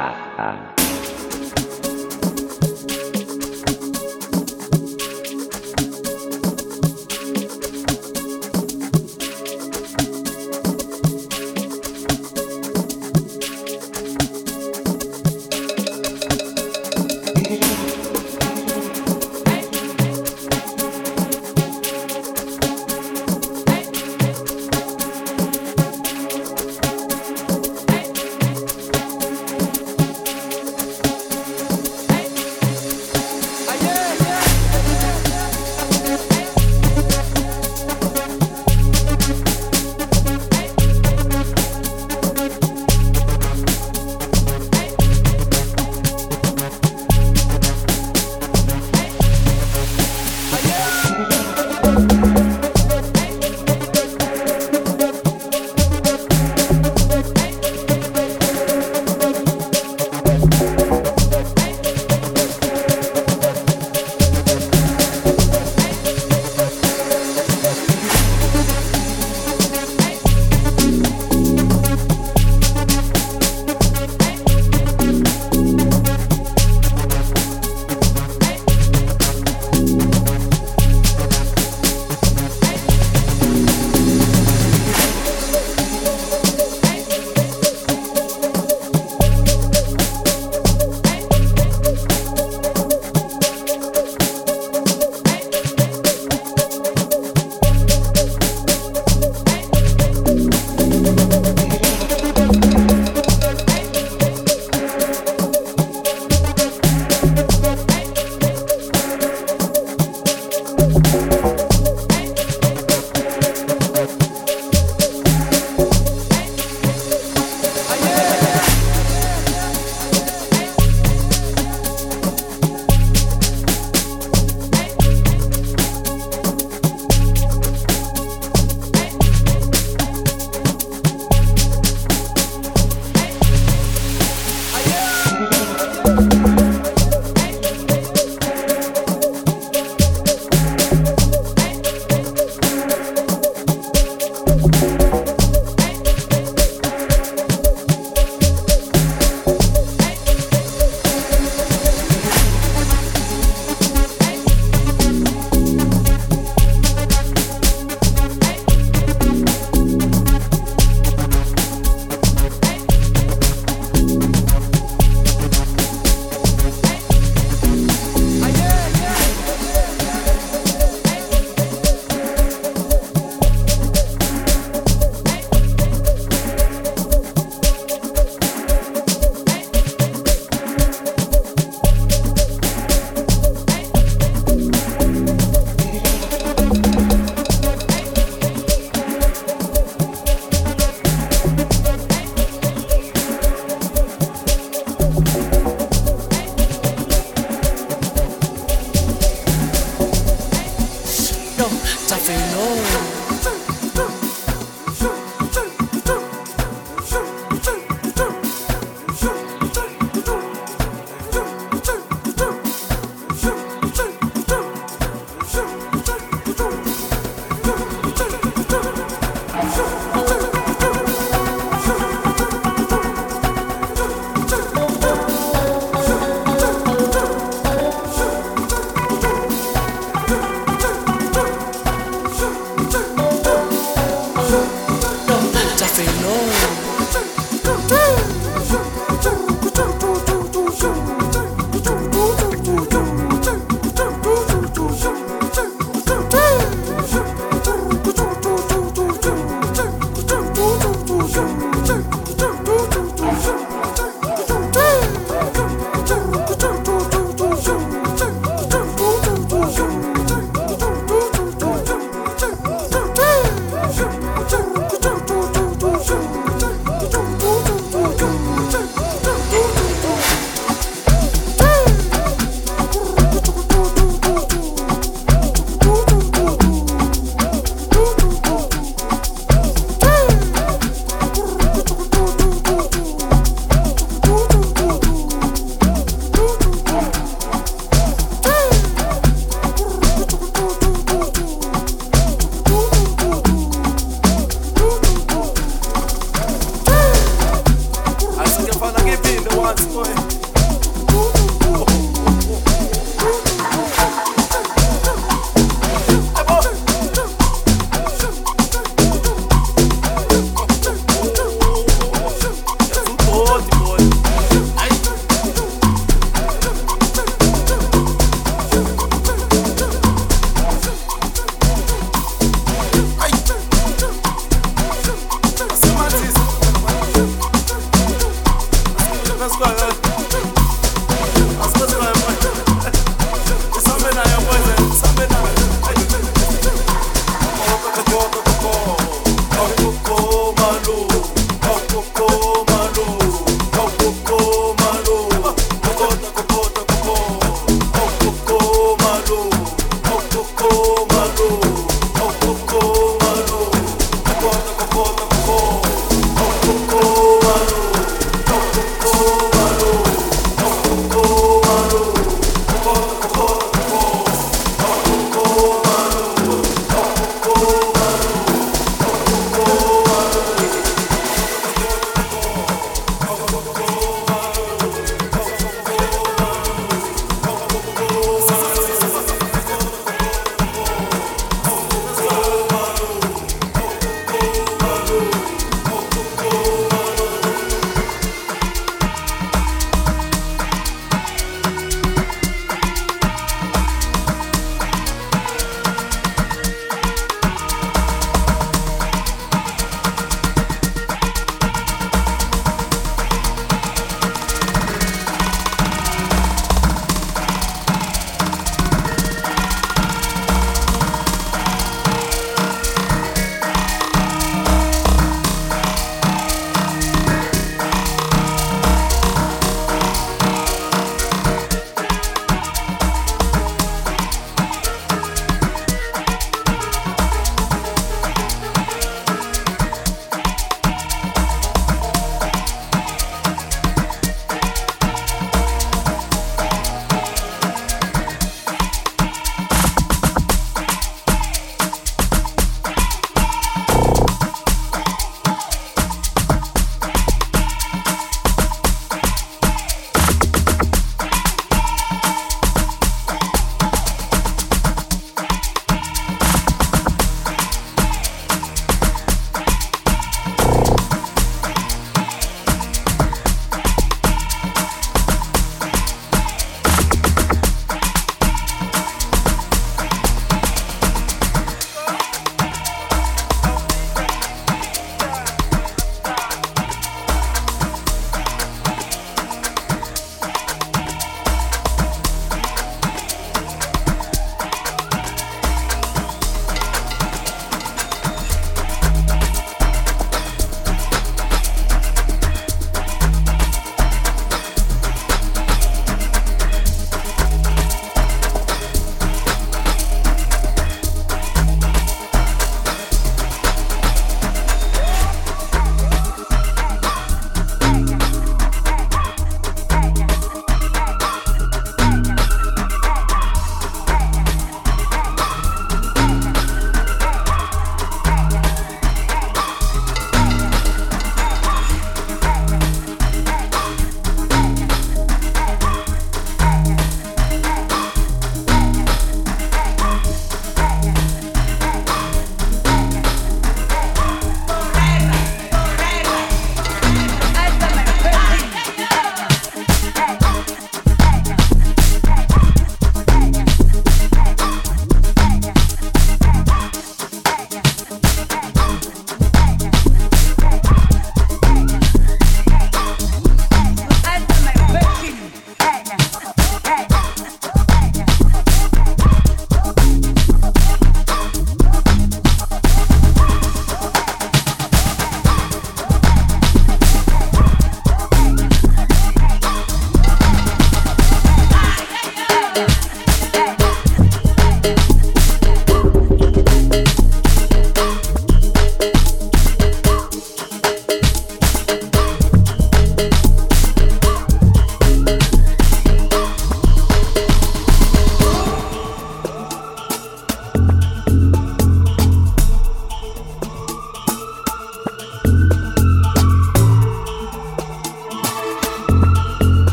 啊啊。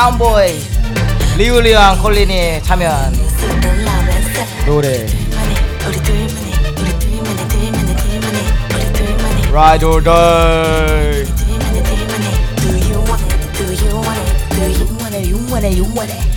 사운보이 리우리와 콜린이 참여한 노래 Ride or Die. Do you want it? Do you want it? Do you want it? You want it? You want it?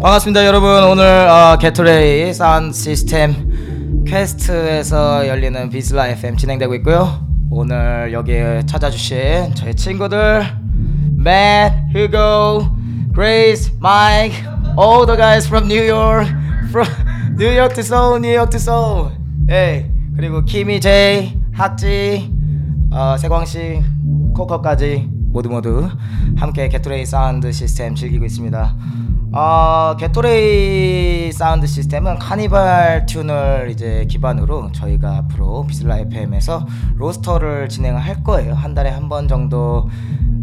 반갑습니다 여러분. 오늘 어, 게토레이 사운드 시스템 퀘스트에서 열리는 비슬라 FM 진행되고 있고요. 오늘 여기에 찾아주신 저희 친구들 Matt, Hugo, Grace, Mike all the guys from New York from New York to Seoul, New York to Seoul. 예 그리고 키미 제이, 학지, 어, 세광씨, 코커까지 모두 모두 함께 게토레이 사운드 시스템 즐기고 있습니다. 어, 게토레이 사운드 시스템은 카니발 튠을 이제 기반으로 저희가 앞으로 비슬라 FM에서 로스터를 진행을 할 거예요. 한 달에 한 번 정도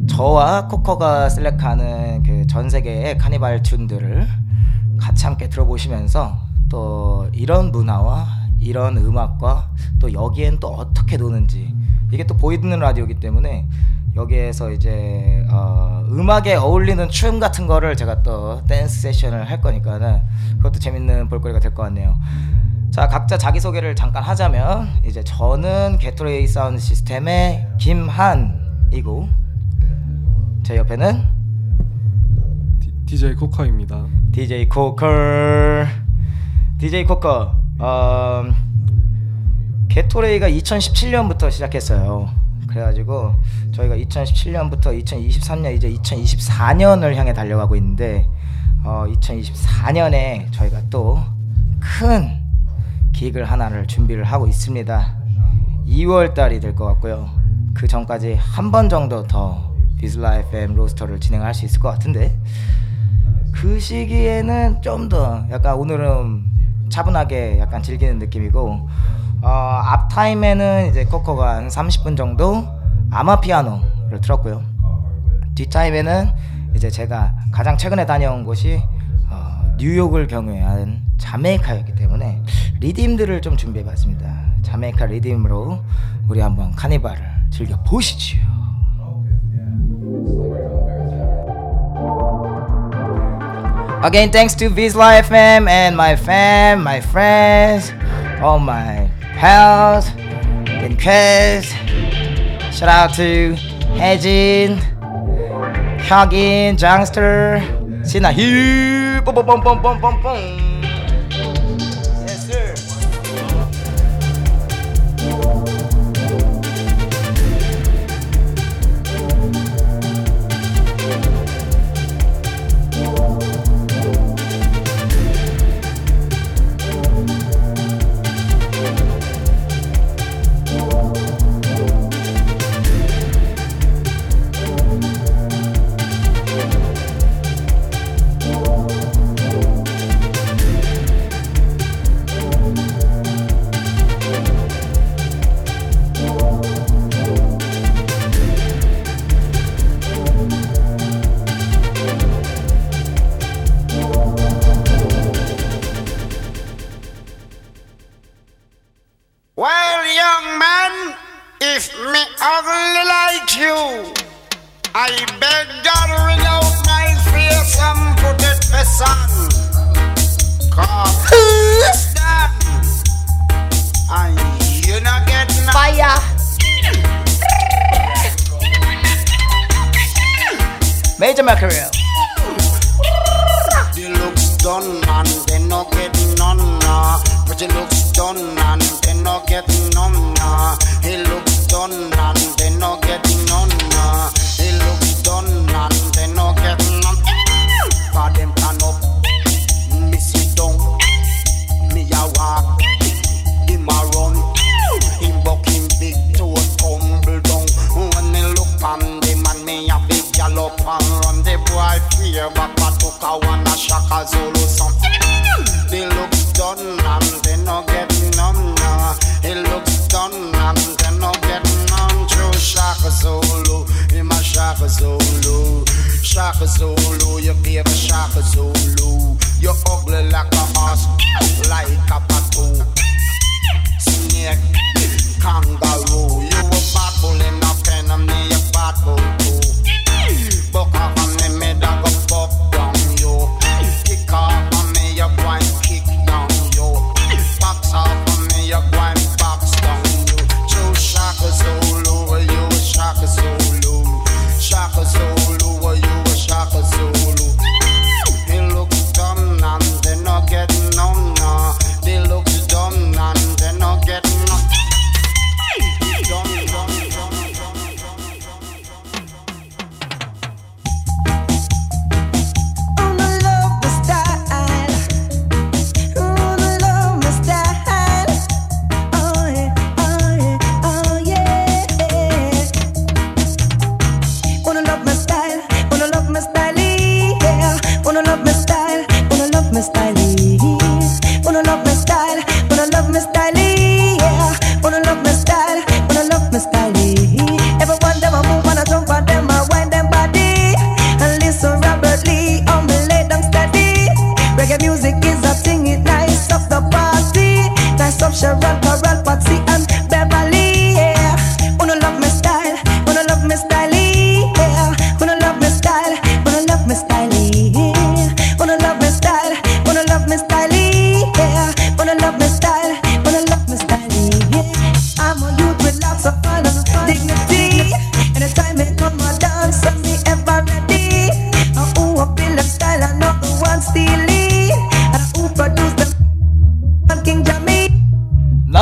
저와 코커가 셀렉하는 그 전 세계의 카니발 튠들을 같이 함께 들어보시면서 또 이런 문화와 이런 음악과 또 여기엔 또 어떻게 노는지 이게 또 보이는 라디오기 때문에 여기에서 이제 어, 음악에 어울리는 춤 같은 거를 제가 또 댄스 세션을 할 거니까는 그것도 재밌는 볼거리가 될 것 같네요. 자 각자 자기 소개를 잠깐 하자면 이제 저는 게토레이 사운드 시스템의 김한이고 제 옆에는 DJ 코카입니다. DJ 코커 DJ 코커 어, 게토레이가 2017년부터 시작했어요 그래가지고 저희가 2017년부터 2023년 이제 2024년을 향해 달려가고 있는데 어, 2024년에 저희가 또 큰 기획을 하나를 준비를 하고 있습니다. 2월 달이 될 것 같고요. 그 전까지 한 번 정도 더 비슬라 FM 로스터를 진행할 수 있을 것 같은데 그 시기에는 좀 더 약간 오늘은 차분하게 약간 즐기는 느낌이고 어, 앞 타임에는 이제 코코가 한 30분 정도 아마 피아노를 틀었고요. 뒷 타임에는 이제 제가 가장 최근에 다녀온 곳이 어, 뉴욕을 경유한 자메이카였기 때문에 리듬들을 좀 준비해봤습니다. 자메이카 리듬으로 우리 한번 카니발을 즐겨 보시죠. Again, thanks to Vizla FM and pals, and Kez. Shout out to Hejin, Hyogin, Jangster, Sina Hugh, done, man, they no get none. Uh, pretty looks done,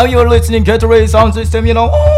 Now you're listening Ghetto-ray sound system, you know.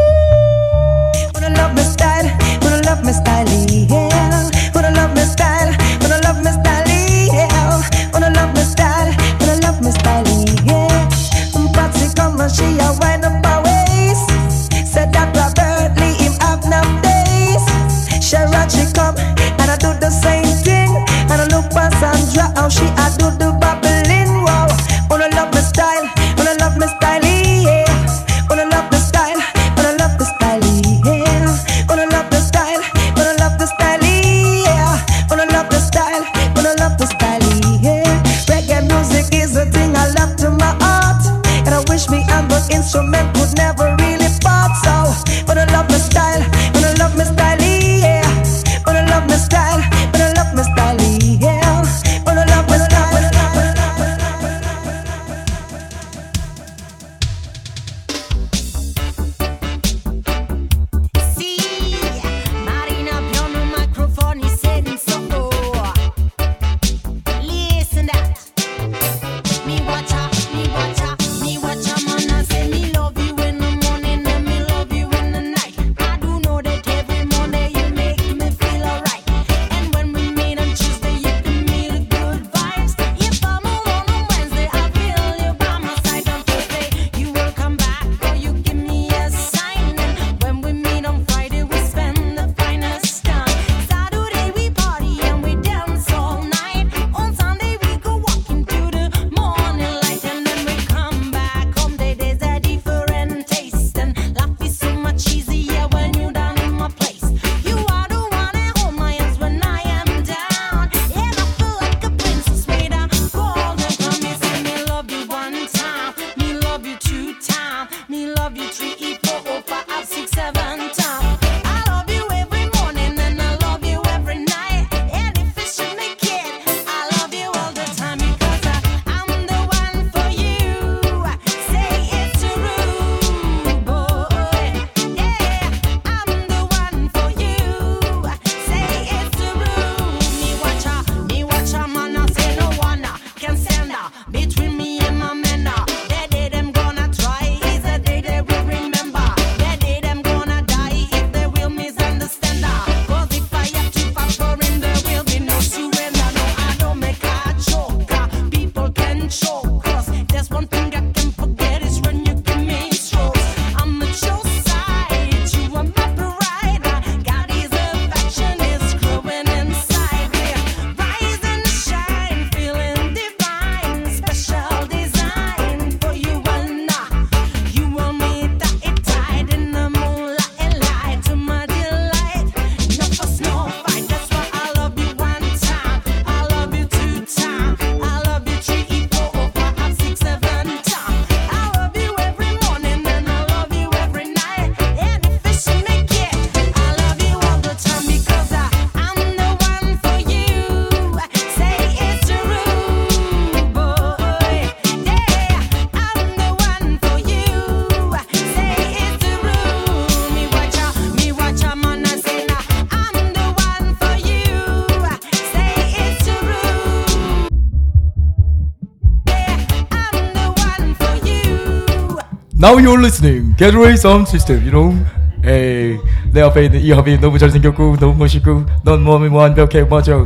Now you're listening. Getaway Sound System. You know. 에이, 내 앞에 있는 이 합이 너무 잘생겼고 너무 멋있고 넌 몸이 완벽해 맞아.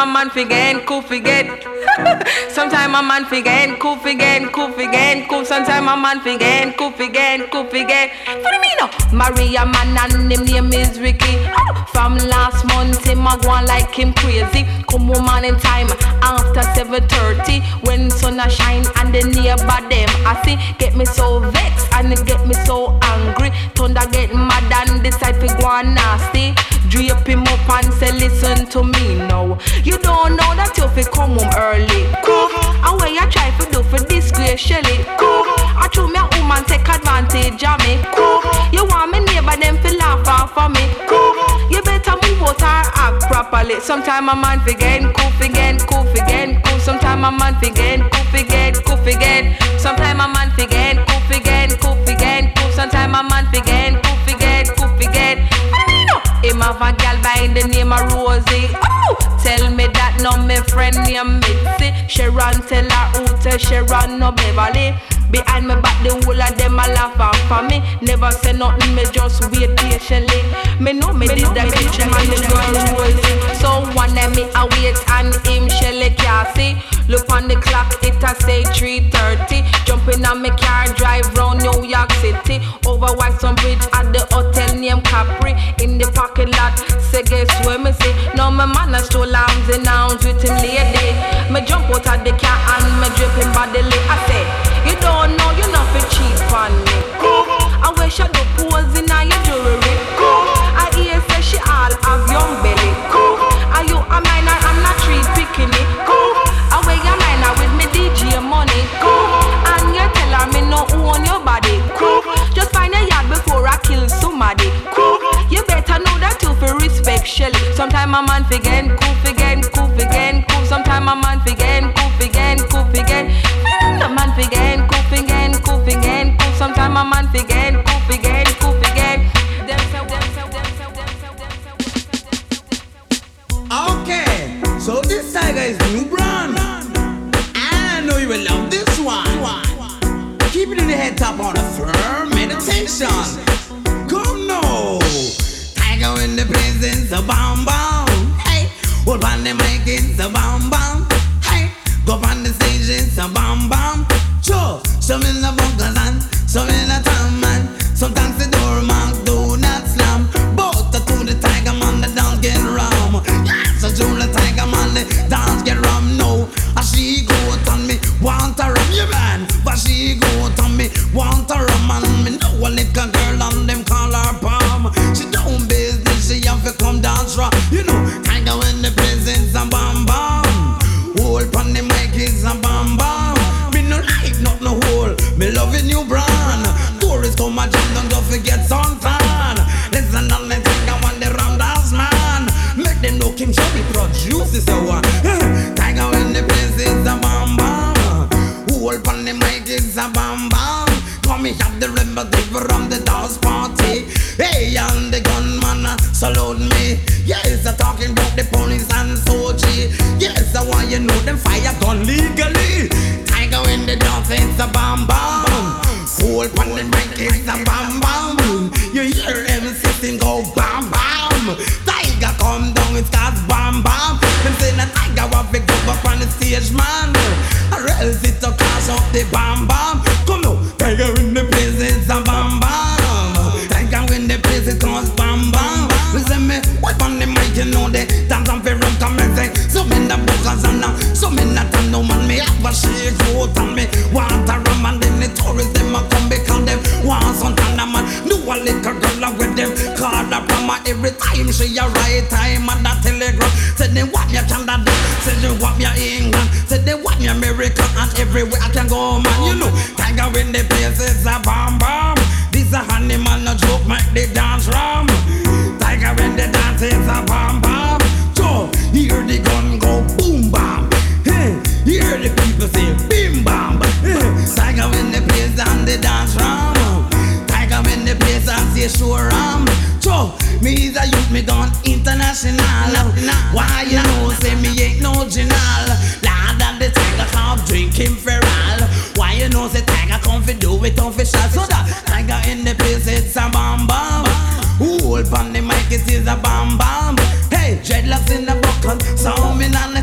A man forget, cool forget. Sometime a man forget, cool forget, cool forget, cool. Sometime a man forget, cool forget, cool forget. For me now, oh? Maria man and him name is Ricky. Oh, From last him a go on like him crazy. Come woman in time after 7:30 when sun a shine and the neighbor them I see get me so vexed and it get me so angry. Thunder get mad and decide to go on nasty. Drape him up and say listen to me now. You don't know that you fi come home early. Cool. And what you try to do for disgrace Shelly. Cool. I true me a woman take advantage of me. Cool. You want me neighbor them fi laugh off of me. Cool. You better move out or act properly. Sometime a man forget, cool forget, cool forget, cool. Sometime a man forget, cool forget, cool forget. Sometime a man forget, cool forget, cool forget, cool. Sometime a man forget, cool forget, cool forget. And me know him have a gal by the name of Rosie. Oh, tell me that no me friend named Mitzi. Sharon tell her who tell Sharon no Beverly. Behind me back the whole of them a laugh off for me. Never say nothing, me just wait patiently. Me know me did that bitch man the girl Rosie. So one day me a wait and him Shelly Cassie. Look on the clock, it a say 3:30. Jumping on me car, drive round New York City. Over Whitestone Bridge at the hotel named Capri. In the parking lot, say guess where me see? Now my man a stroll arms and arms with him lady. Me jump out of the car and me drip him bodily. I say, you don't know you not fi cheat on me. I wear shadow pose in your jewelry. I hear say she all have young belly. Are you a minor? I'm not tree picking it. I wear your minor with me DJ money. And you tell her me no own your body. Just find a yard before I kill somebody. You better know that you fi respect Shelly. Sometime a man forget, cool forget, Sometime a man forget, cool forget, cool forget. and shake out and me. Want a rum and then the tourists them a come because them want some and a man. Do a little girl with them. Call up a grandma every time she a right time and a telegram. Said they want me Canada. Said they want me England. Said they want me America. And everywhere I can go man. You know tiger when the places a bomb bomb. me gone international. Why you know say me ain't no general? Lord of the tiger come drinking feral. Why you know say tiger come fi do it official? So that tiger in the place it's a bomb bomb. Who hold on the mic it is a bomb bomb. Hey dreadlocks in the buckle, so me on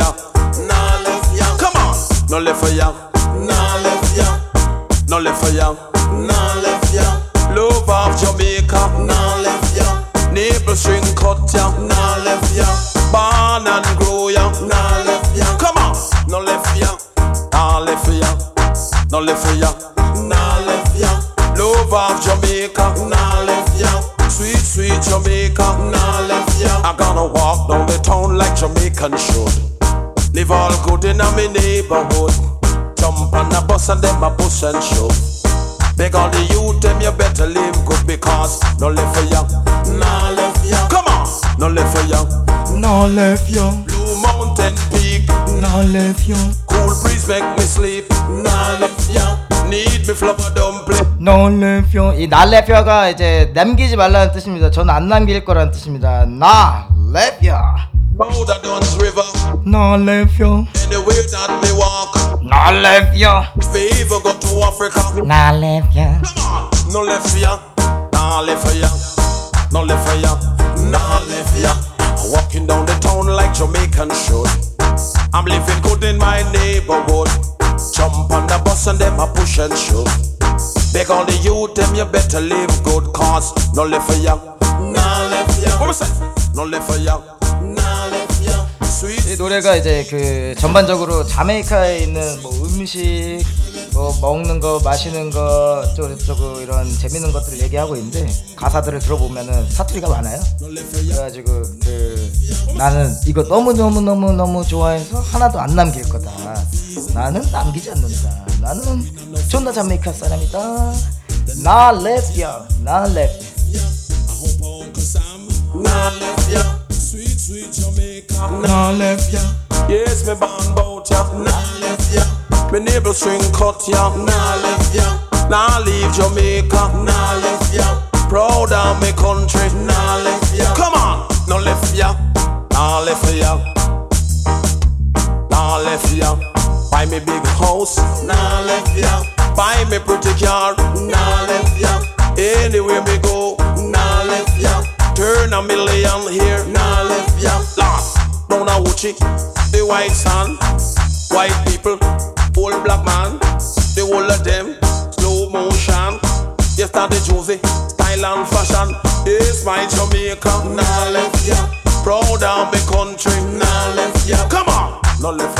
ya. nah left ya, Come on. No left for ya. nah left ya, No left for ya. nah left ya, Love of Jamaica. nah left ya, Nipple string cut ya. nah left ya, Born and grow ya. nah left ya, Come on. No left for ya. Nah left for ya. No left for ya. nah left ya, Love of Jamaica. nah left ya, Sweet, sweet Jamaica. nah left ya, I gonna walk down the town like Jamaican should. All good in me neighborhood. Jump on the bus and them a push and shove. Beg all the youth them you better live good because no live for ya. nah left ya, Come on, no live for ya. No left yo, Blue Mountain Peak, no left yo, cool breeze make me sleep. nah left ya, Need me flour dumpling. no left yo. 이 날레표가 이제 남기지 말라는 뜻입니다. 저는 안 남길 거라는 뜻입니다. 나 left yo, Powder Dunn's River, no left yo, anywhere that me walk. no left yo, If we even go to Africa, no left yo. Come on, no left for ya, nah left for ya, no left for ya, nah left for ya. Walking down the town like Jamaican should. I'm living good in my neighborhood. Jump on the bus and them a push and shove. Beg all the youth them you better live good cause no left for ya. nah left ya, What we say? No left for ya. 이. 노래가 이제 그 전반적으로 자메이카에 있는 뭐 음식, 뭐 먹는 거, 마시는 거, 저쩌고 이런 재밌는 것들을 얘기하고 있는데 가사들을 들어보면은 사투리가 많아요. 그래가지고 그 나는 이거 너무 너무 너무 너무 좋아해서 하나도 안 남길 거다. 나는 남기지 않는다. 나는 존나 자메이카 사람이다. 나 랩이야, 나 랩. in Jamaica. Now left ya. Yes, me band bout ya. Now left ya. Me navel string cut ya. Now left ya. Now leave Jamaica. Now left ya. Proud of me country. Now left ya. Come on. Now left ya. Now left ya. Now left ya. Buy me big house. Now left ya. Buy me pretty car. Uchi, the white sun, white people, old black man, the whole of them, slow motion. Yes, the Josie, style and fashion. It's my Jamaica, nah left ya, proud of me country. nah left ya, Come on, no left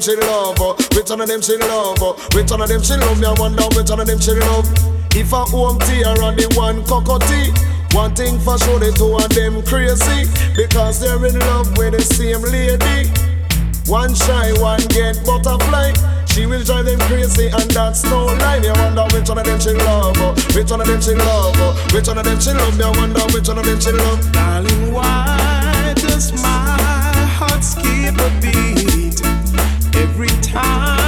them she love, which one of them she love, which one of them she love. Me I wonder which one of them she love. If a home tea or the one cockatoo, one thing for sure the two of them crazy because they're in love with the same lady. One shy, one get butterfly. She will drive them crazy and that's no lie. Me I wonder which one of them she love, which one of them she love, which one of them she love. Me I wonder which one of them she love. Darling, why does my heart skip a beat time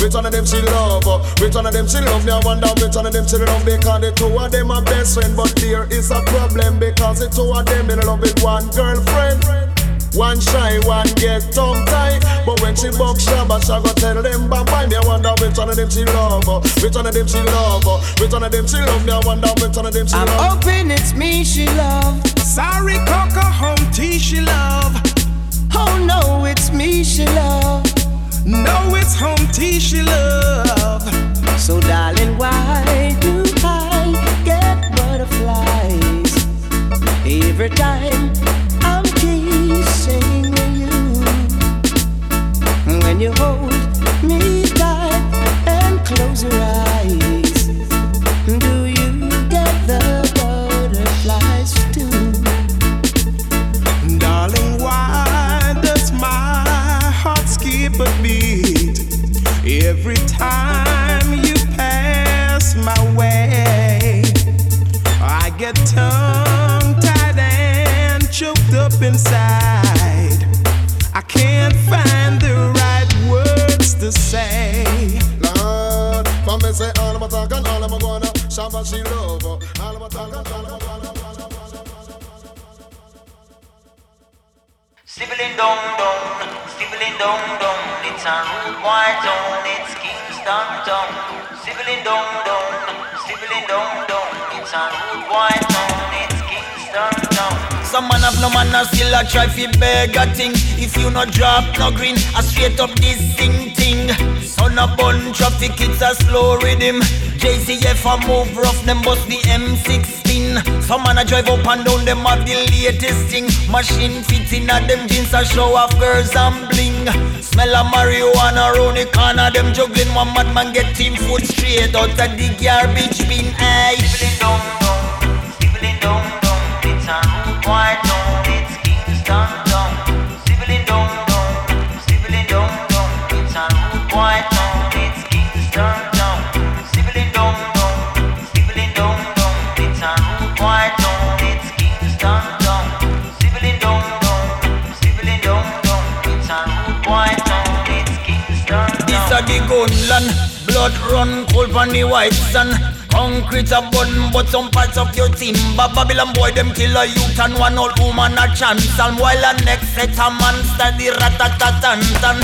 Which one of them she love? uh? Which one of them she love? Me I wonder which one of them she love because the two of them are best friend, but there is a problem because the two of them in love with one girlfriend. One shy, one get tongue tied. But when she buck shabba, she go tell them bye bye. Me I wonder which one of them she love, uh? which one of them she love, uh? which one of them she love. Me I wonder which one of them she I'm love. hoping it's me she love. Sorry, Coca home tea she love. Oh no, it's me she love. No, it's home tea she love. So darling, why do I get butterflies every time I'm kissing you? When you hold me every time you pass my way? I get tongue tied and choked up inside. I can't find the right words to say. Lord, for me say all of my talk and all of my wanna Shabba she love All of my talk and all of my wanna Stibbling dong dong, stibbling dong dong, it's a rude white town, it's Kingston town. Stibbling dong dong, stibbling dong dong, it's a rude white town, it's Kingston town. Some man have no man and still a try fi beg a thing If you no drop no green, a straight up this sing thing Son a bun traffic, it's a slow rhythm. JCF a move rough, them bust the M16 Some man a drive up and down, them have the latest thing. Machine fit in them jeans a show off girls and bling. Smell a marijuana round the corner, them juggling One madman get team food straight out of the garbage bin. Aye. Dong dong, it's a Blood run cold on the white sun Concrete a bun but some parts of your timber Babylon boy them kill a youth and one old woman a chance. And while a next set a monster the rat-a-tat-tan-tan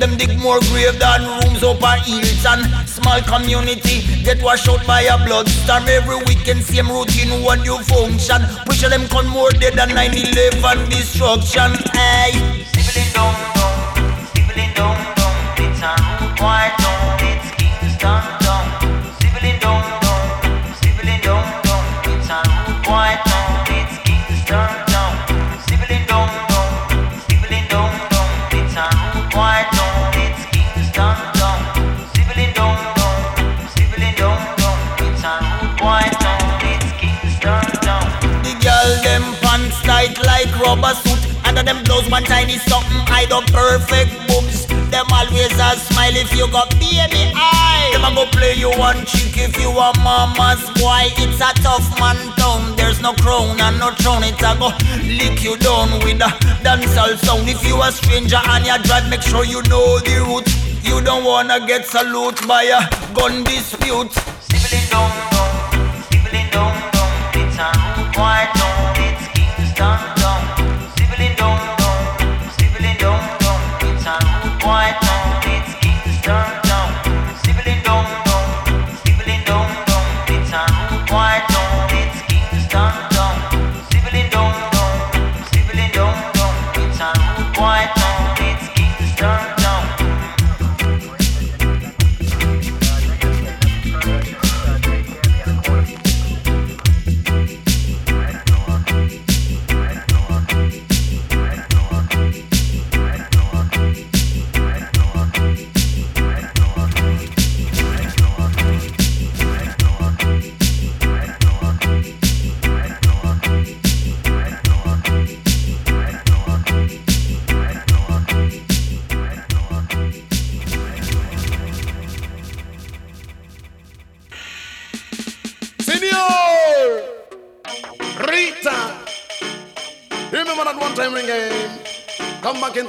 Them dig more grave than rooms up a Hilton. Small community get washed out by a bloodstorm. Every weekend same routine one new function. Push them con more dead than 9-11 destruction. Aye. Stibbling dong dong, stibbling dong dong, it's a rude white town, them blows one tiny something. Hide up perfect boobs Them always a smile if you got baby eye Them a go play you one chick if you a mama's boy. It's a tough man town. There's no crown and no throne. It a go lick you down with a dancehall sound. If you a stranger and you drive make sure you know the route. You don't wanna get salute by a gun dispute. Stibbling dong dong, stibbling dong dong, it's a rude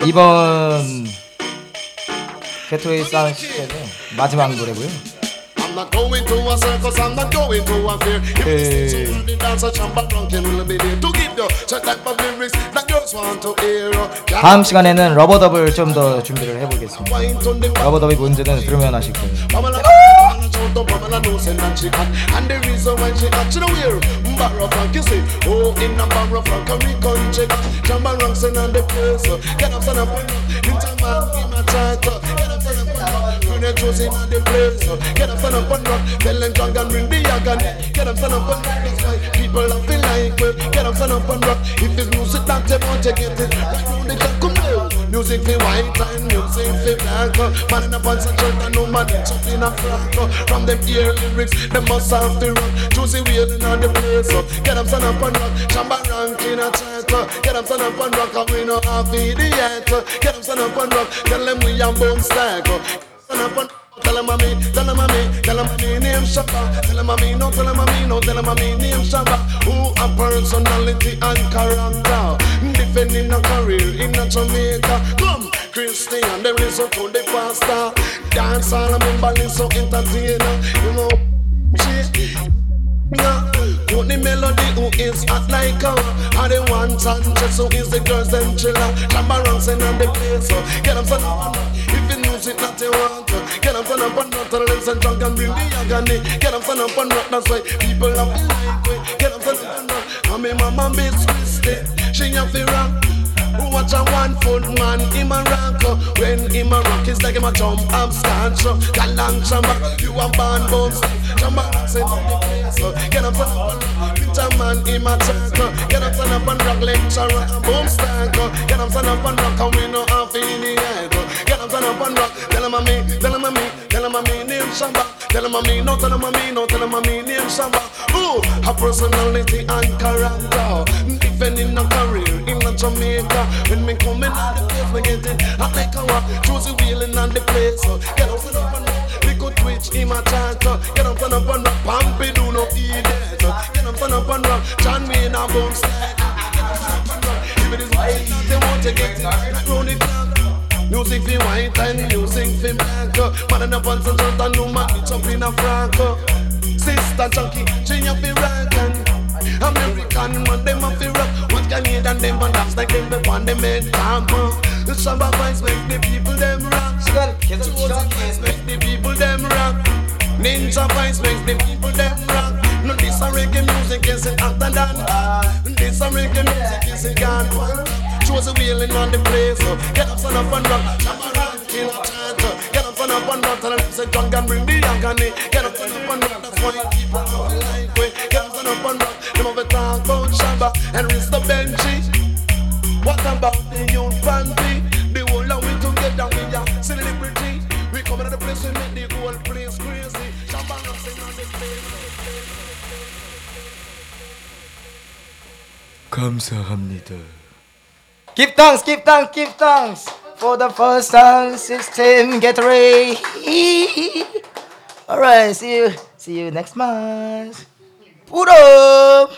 이번 개토의 사시대는 마지막 노래고요. 네. 다음 시간에는 러버더블 좀 더 준비를 해보겠습니다. 러버더블 문제는 들으면 아실 거예요. Pamela, shout up, Pamela knows and she hot. And the reason why she hot, she know where Barra Frank, you see Oh, in a Barra Frank, a Rican check Shabba ranks in on the place Get up, up, and up Into man, in my chat Get up, up, and up When they choose in on the place Get up, up, and up Tell them drunk and bring the agony Get up, up, and up That's why people love feel like well Get up, up, and rock If it's music that they want to get it Right now they can come down Music for white and music for black Man in a pants and shirt and no man it's up in a frock From them ear lyrics, them must have to rock Juicy wailing on the place Get up, stand up and rock. Shabba rank in a chat Get up, stand up and rock And we know half idiot Get up, stand up and rock. Tell them we a bone stack Stand up and Tell him I'm me, tell him I'm me, tell him I'm me name Shabba. Tell him I'm me, no, tell him I'm me, no, tell him I'm me name Shabba. Who a personality and character? Defending a career in a Jamaica. Come, Christian, them listen to the pastor. Dance all, I'm in so entertainer. You know, shit yeah. Put the melody who is hot like a Are the one and just is the girls them chiller. Jamba Ranson on the place so Get them up and music that you want Get them son up and rock Tell them drunk and bring the agony Get them son up and rock That's why people love it like we Get them son up and rock And me mama be twisted She have to rock Watch a one foot man, him a rock When him a rock, it's like him a jump up scotch Galang chamba, you a band bounce Chamba, send to the place Get up, stand up and rock Picture man, him a talk Get up, stand up and rock Lecturer, boom stack Get up, stand up and rock And we know half in the head Get up, stand up and rock. Tell him a me, tell him a me Tell him a me name Shabba Tell him a me, no tell him a me No tell him a me name Shabba Ooh, a personality and character. Defending a career in a Jamaica. When me coming on the place, me get it hot like a rock Choose the wheeling on the place oh. Get up, stand oh. up and rock We go twitch in my chart Get up, stand up and rock Pampy do no eat it Get up, stand up. And rock John Wayne a boom stack Get up, stand up. And rock If it is white they want to get it. Round the clock Music for white and music for black Man in a pants and shirt and no man bitch up in a frock Sister junkie, she a fi rock and American man them a fi rock. What Canadian them and dance like them be on them head camp The samba vibes make the people them rock. Josie vibes make the people them rock. Ninja vibes make the people them rock. No this a reggae music is it hotter than This a reggae music is it gone Josie wheeling on the place Get up, stand up and rock Shabba rock in a chant Get up, stand up and rock Tell them say John can bring the agony Get up, stand up and rock That's why people love it like we Get up, stand up and rock Them have a talk about Shabba And Rista Benji What about the youth panty? The whole of we together we are celebrity We come to the place we make the whole place crazy Shabba rock sing on the place 감사합니다. Give thanks, give thanks, give thanks for the first sound system. Get ready. All right, see you, see you next month. Put up.